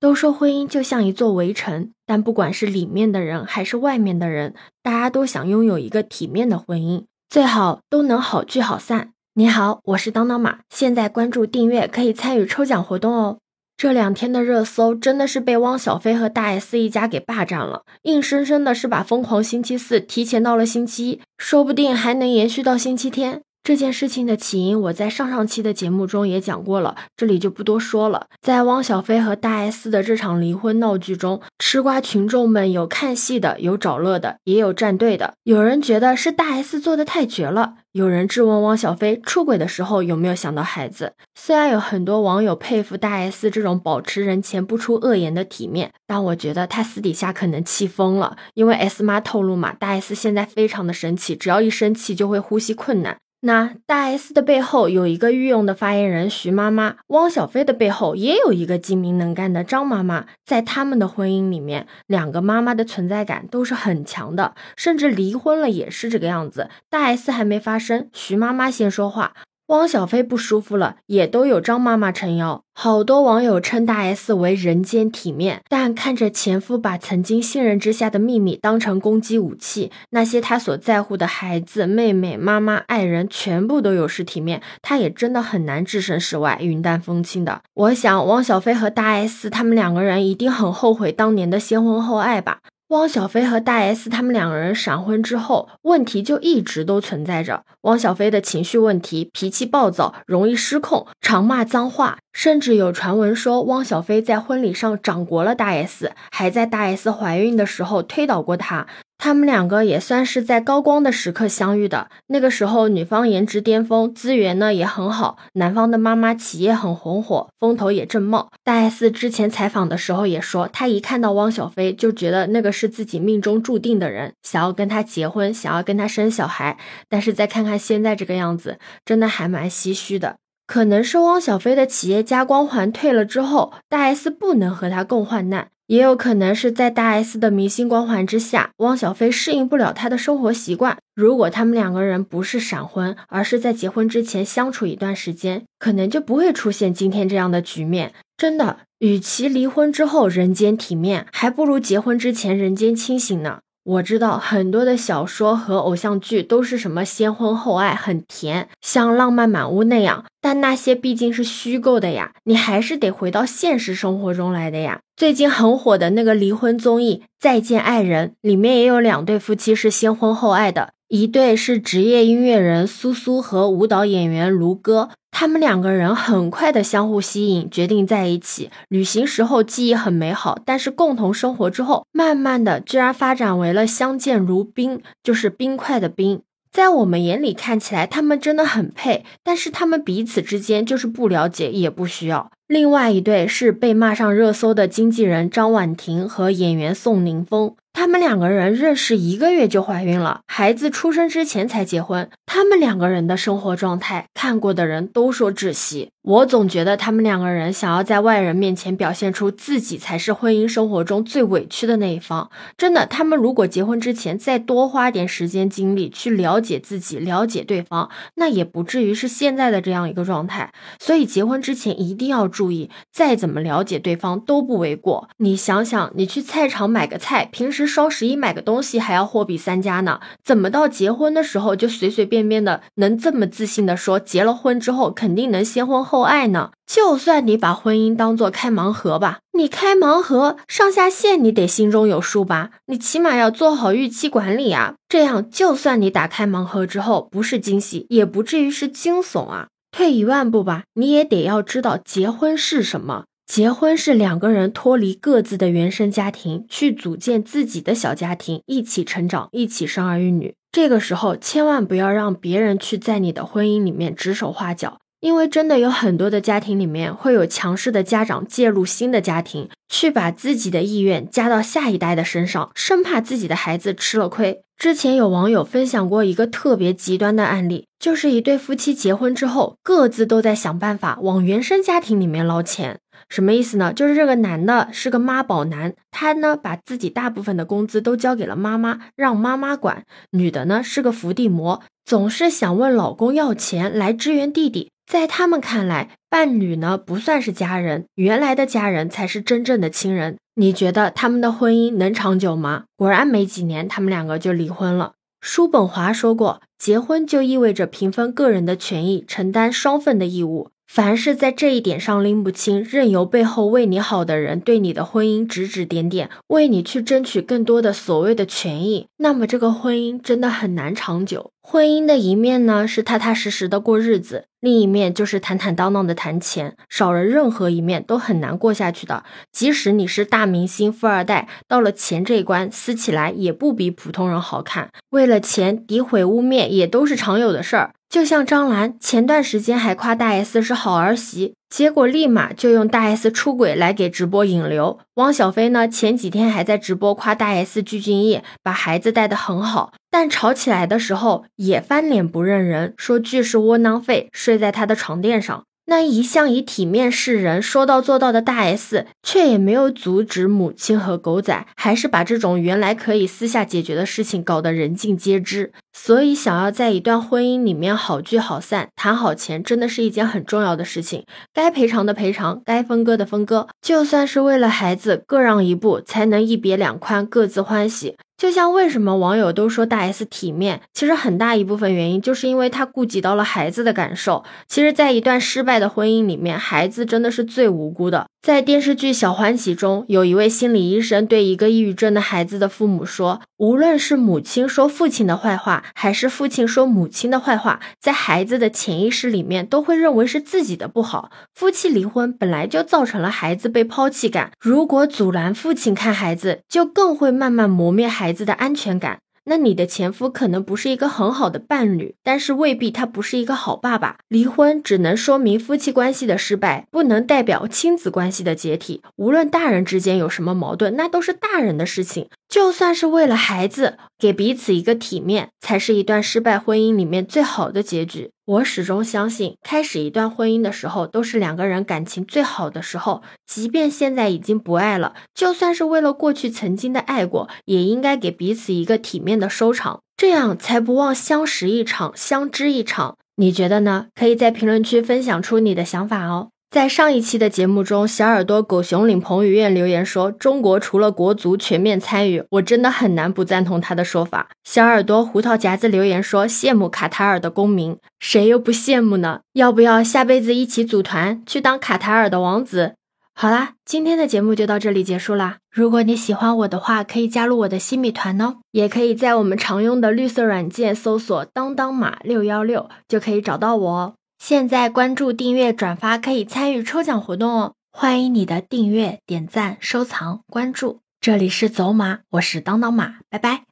都说婚姻就像一座围城，但不管是里面的人还是外面的人，大家都想拥有一个体面的婚姻，最好都能好聚好散。你好，我是当当马，现在关注订阅可以参与抽奖活动哦。这两天的热搜真的是被汪小菲和大 S 一家给霸占了，硬生生的是把疯狂星期四提前到了星期一，说不定还能延续到星期天。这件事情的起因，我在上上期的节目中也讲过了，这里就不多说了。在汪小菲和大 S 的这场离婚闹剧中，吃瓜群众们有看戏的，有找乐的，也有站队的。有人觉得是大 S 做的太绝了，有人质问汪小菲出轨的时候有没有想到孩子。虽然有很多网友佩服大 S 这种保持人前不出恶言的体面，但我觉得她私底下可能气疯了。因为 S 妈透露嘛，大 S 现在非常的生气，只要一生气就会呼吸困难。那大 S 的背后有一个御用的发言人徐妈妈，汪小菲的背后也有一个精明能干的张妈妈。在他们的婚姻里面，两个妈妈的存在感都是很强的，甚至离婚了也是这个样子。大 S 还没发声，徐妈妈先说话。汪小菲不舒服了，也都有张妈妈撑腰。好多网友称大 S 为人间体面，但看着前夫把曾经信任之下的秘密当成攻击武器，那些他所在乎的孩子、妹妹、妈妈、爱人，全部都有失体面，他也真的很难置身事外、云淡风轻的。我想，汪小菲和大 S 他们两个人一定很后悔当年的先婚后爱吧。汪小菲和大 S 他们两个人闪婚之后，问题就一直都存在着。汪小菲的情绪问题，脾气暴躁，容易失控，常骂脏话，甚至有传闻说汪小菲在婚礼上掌掴了大 S，还在大 S 怀孕的时候推倒过她。他们两个也算是在高光的时刻相遇的。那个时候，女方颜值巅峰，资源呢也很好，男方的妈妈企业很红火，风头也正茂。大 S 之前采访的时候也说，她一看到汪小菲就觉得那个是自己命中注定的人，想要跟他结婚，想要跟他生小孩。但是再看看现在这个样子，真的还蛮唏嘘的。可能是汪小菲的企业家光环退了之后，大 S 不能和他共患难。也有可能是在大 S 的明星光环之下，汪小菲适应不了他的生活习惯。如果他们两个人不是闪婚，而是在结婚之前相处一段时间，可能就不会出现今天这样的局面。真的，与其离婚之后人间体面，还不如结婚之前人间清醒呢。我知道很多的小说和偶像剧都是什么先婚后爱很甜，像《浪漫满屋》那样，但那些毕竟是虚构的呀，你还是得回到现实生活中来的呀。最近很火的那个离婚综艺《再见爱人》里面也有两对夫妻是先婚后爱的。一对是职业音乐人苏苏和舞蹈演员卢哥，他们两个人很快的相互吸引，决定在一起。旅行时候记忆很美好，但是共同生活之后，慢慢的居然发展为了相见如冰，就是冰块的冰。在我们眼里看起来，他们真的很配，但是他们彼此之间就是不了解，也不需要。另外一对是被骂上热搜的经纪人张婉婷和演员宋宁峰。他们两个人认识一个月就怀孕了，孩子出生之前才结婚。他们两个人的生活状态，看过的人都说窒息。我总觉得他们两个人想要在外人面前表现出自己才是婚姻生活中最委屈的那一方。真的，他们如果结婚之前再多花点时间精力去了解自己、了解对方，那也不至于是现在的这样一个状态。所以，结婚之前一定要注意，再怎么了解对方都不为过。你想想，你去菜场买个菜，平时双十一买个东西还要货比三家呢，怎么到结婚的时候就随随便便的能这么自信的说，结了婚之后肯定能先婚？后爱呢？就算你把婚姻当做开盲盒吧，你开盲盒上下线你得心中有数吧？你起码要做好预期管理啊，这样就算你打开盲盒之后不是惊喜，也不至于是惊悚啊。退一万步吧，你也得要知道结婚是什么？结婚是两个人脱离各自的原生家庭，去组建自己的小家庭，一起成长，一起生儿育女。这个时候千万不要让别人去在你的婚姻里面指手画脚。因为真的有很多的家庭里面会有强势的家长介入新的家庭，去把自己的意愿加到下一代的身上，生怕自己的孩子吃了亏。之前有网友分享过一个特别极端的案例，就是一对夫妻结婚之后，各自都在想办法往原生家庭里面捞钱。什么意思呢？就是这个男的是个妈宝男，他呢把自己大部分的工资都交给了妈妈，让妈妈管；女的呢是个伏地魔，总是想问老公要钱来支援弟弟。在他们看来，伴侣呢不算是家人，原来的家人才是真正的亲人。你觉得他们的婚姻能长久吗？果然没几年，他们两个就离婚了。叔本华说过，结婚就意味着平分个人的权益，承担双份的义务。凡是在这一点上拎不清，任由背后为你好的人对你的婚姻指指点点，为你去争取更多的所谓的权益，那么这个婚姻真的很难长久。婚姻的一面呢是踏踏实实的过日子，另一面就是坦坦荡荡的谈钱，少了任何一面都很难过下去的。即使你是大明星、富二代，到了钱这一关，撕起来也不比普通人好看。为了钱，诋毁污蔑也都是常有的事儿。就像张兰前段时间还夸大 S 是好儿媳，结果立马就用大 S 出轨来给直播引流。汪小菲呢，前几天还在直播夸大 S 具俊晔把孩子带得很好，但吵起来的时候也翻脸不认人，说剧是窝囊废，睡在他的床垫上。那一向以体面示人、说到做到的大 S，却也没有阻止母亲和狗仔，还是把这种原来可以私下解决的事情搞得人尽皆知。所以，想要在一段婚姻里面好聚好散、谈好钱，真的是一件很重要的事情。该赔偿的赔偿，该分割的分割，就算是为了孩子，各让一步，才能一别两宽，各自欢喜。就像为什么网友都说大 S 体面，其实很大一部分原因就是因为她顾及到了孩子的感受。其实，在一段失败的婚姻里面，孩子真的是最无辜的。在电视剧《小欢喜》中，有一位心理医生对一个抑郁症的孩子的父母说：“无论是母亲说父亲的坏话，还是父亲说母亲的坏话，在孩子的潜意识里面都会认为是自己的不好。夫妻离婚本来就造成了孩子被抛弃感，如果阻拦父亲看孩子，就更会慢慢磨灭孩孩子的安全感。”那你的前夫可能不是一个很好的伴侣，但是未必他不是一个好爸爸。离婚只能说明夫妻关系的失败，不能代表亲子关系的解体。无论大人之间有什么矛盾，那都是大人的事情。就算是为了孩子，给彼此一个体面，才是一段失败婚姻里面最好的结局。我始终相信，开始一段婚姻的时候，都是两个人感情最好的时候。即便现在已经不爱了，就算是为了过去曾经的爱过，也应该给彼此一个体面的收场，这样才不忘相识一场，相知一场。你觉得呢？可以在评论区分享出你的想法哦。在上一期的节目中，小耳朵狗熊领彭于晏留言说：“中国除了国足全面参与，我真的很难不赞同他的说法。”小耳朵胡桃夹子留言说：“羡慕卡塔尔的公民，谁又不羡慕呢？要不要下辈子一起组团去当卡塔尔的王子？”好啦，今天的节目就到这里结束啦。如果你喜欢我的话，可以加入我的新米团哦，也可以在我们常用的绿色软件搜索“当当马六幺六”就可以找到我哦。现在关注、订阅、转发可以参与抽奖活动哦！欢迎你的订阅、点赞、收藏、关注。这里是走马，我是当当马，拜拜。